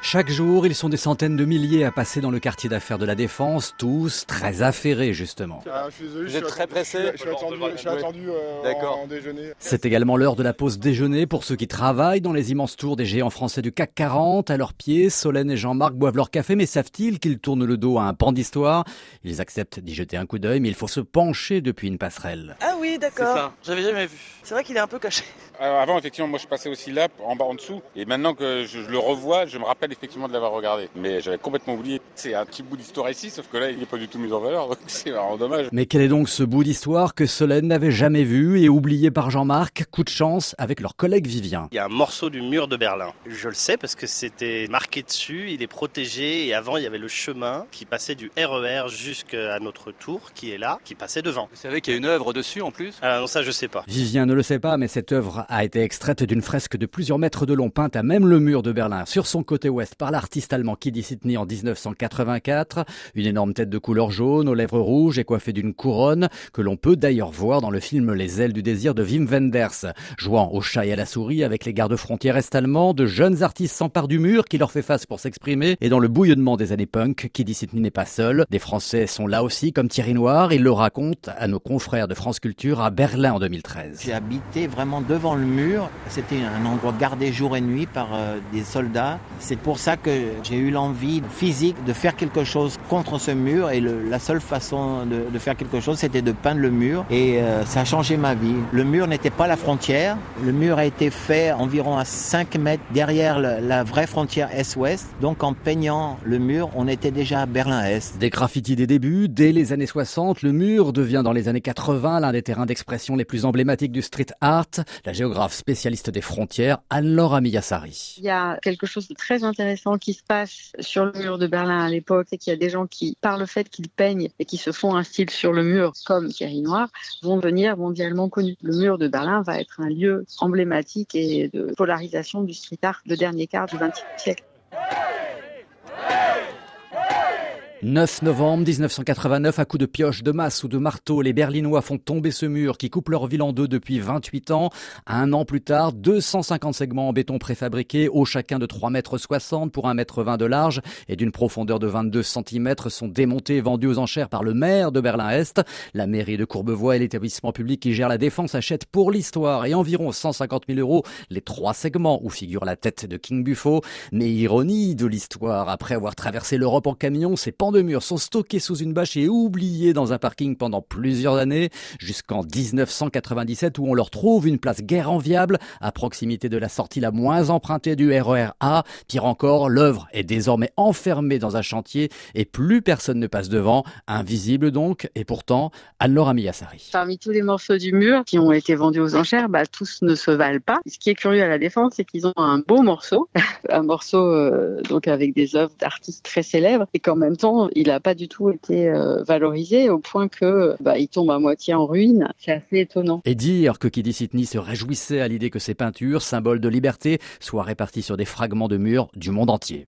Chaque jour, ils sont des centaines de milliers à passer dans le quartier d'affaires de la Défense, tous très affairés justement. Ah, je suis désolé, Vous je êtes suis très pressé Je suis attendu, je suis attendu euh, D'accord. en déjeuner. C'est également l'heure de la pause déjeuner pour ceux qui travaillent dans les immenses tours des géants français du CAC 40. À leurs pieds, Solène et Jean-Marc boivent leur café, mais savent-ils qu'ils tournent le dos à un pan d'histoire? Ils acceptent d'y jeter un coup d'œil, mais il faut se pencher depuis une passerelle. Ah oui, C'est d'accord. ça, j'avais jamais vu. C'est vrai qu'il est un peu caché. Alors avant, effectivement, moi je passais aussi là, en bas en dessous. Et maintenant que je, je le revois, je me rappelle effectivement de l'avoir regardé. Mais j'avais complètement oublié. C'est un petit bout d'histoire ici, sauf que là, il n'est pas du tout mis en valeur. Donc c'est vraiment dommage. Mais quel est donc ce bout d'histoire que Solène n'avait jamais vu et oublié par Jean-Marc Coup de chance avec leur collègue Vivien? Il y a un morceau du mur de Berlin. Je le sais parce que c'était marqué dessus, il est protégé et avant il y avait le chemin qui passait du RER jusqu'à notre tour qui est là, qui passait devant. Vous savez qu'il y a une œuvre dessus en plus? Ah non ça je sais pas. Vivien ne le sait pas, mais cette œuvre a été extraite d'une fresque de plusieurs mètres de long peinte à même le mur de Berlin, sur son côté ouest, par l'artiste allemand Kidi Sidney en 1984. Une énorme tête de couleur jaune, aux lèvres rouges et coiffée d'une couronne, que l'on peut d'ailleurs voir dans le film Les ailes du désir de Wim Wenders. Jouant au chat et à la souris avec les gardes frontières est-allemands, de jeunes artistes s'emparent du mur qui leur fait face pour s'exprimer, et dans le bouillonnement des années punk, Kidi Sidney n'est pas seul. Des Français sont là aussi, comme Thierry Noir, il le raconte à nos confrères de France Culture à Berlin en 2013. J'ai habité vraiment devant le mur. C'était un endroit gardé jour et nuit par euh, des soldats. C'est pour ça que j'ai eu l'envie physique de faire quelque chose contre ce mur. Et la seule façon de, faire quelque chose, c'était de peindre le mur. Et euh, ça a changé ma vie. Le mur n'était pas la frontière. Le mur a été fait environ à 5 mètres derrière la vraie frontière Est-Ouest. Donc en peignant le mur, on était déjà à Berlin-Est. Des graffitis des débuts, dès les années 60, le mur devient dans les années 80 l'un des terrains d'expression les plus emblématiques du street art. La géographe spécialiste des frontières, Anne-Laure Amiyassari. Il y a quelque chose de très intéressant qui se passe sur le mur de Berlin à l'époque, c'est qu'il y a des gens qui, par le fait qu'ils peignent et qui se font un style sur le mur, comme Thierry Noir, vont devenir mondialement connus. Le mur de Berlin va être un lieu emblématique et de polarisation du street art de dernier quart du XXe siècle. 9 novembre 1989, à coups de pioche, de masse ou de marteau, les Berlinois font tomber ce mur qui coupe leur ville en deux depuis 28 ans. Un an plus tard, 250 segments en béton préfabriqués, haut chacun de 3 mètres 60 pour 1 mètre 20 de large et d'une profondeur de 22 cm sont démontés et vendus aux enchères par le maire de Berlin-Est. La mairie de Courbevoie et l'établissement public qui gère la défense achètent pour l'histoire et environ 150 000 euros les trois segments où figure la tête de King Buffo. Mais ironie de l'histoire, après avoir traversé l'Europe en camion, ces de murs sont stockés sous une bâche et oubliés dans un parking pendant plusieurs années, jusqu'en 1997 où on leur trouve une place guère enviable à proximité de la sortie la moins empruntée du RER A. Pire encore, l'œuvre est désormais enfermée dans un chantier et plus personne ne passe devant, invisible donc, et pourtant, Anne-Laure Amiyassari. Parmi tous les morceaux du mur qui ont été vendus aux enchères, bah, tous ne se valent pas. Ce qui est curieux à la défense, c'est qu'ils ont un beau morceau, un morceau euh, donc avec des œuvres d'artistes très célèbres, et qu'en même temps, il n'a pas du tout été euh, valorisé au point que bah, il tombe à moitié en ruine. C'est assez étonnant. Et dire que Kidi Sidney se réjouissait à l'idée que ces peintures, symboles de liberté, soient réparties sur des fragments de murs du monde entier.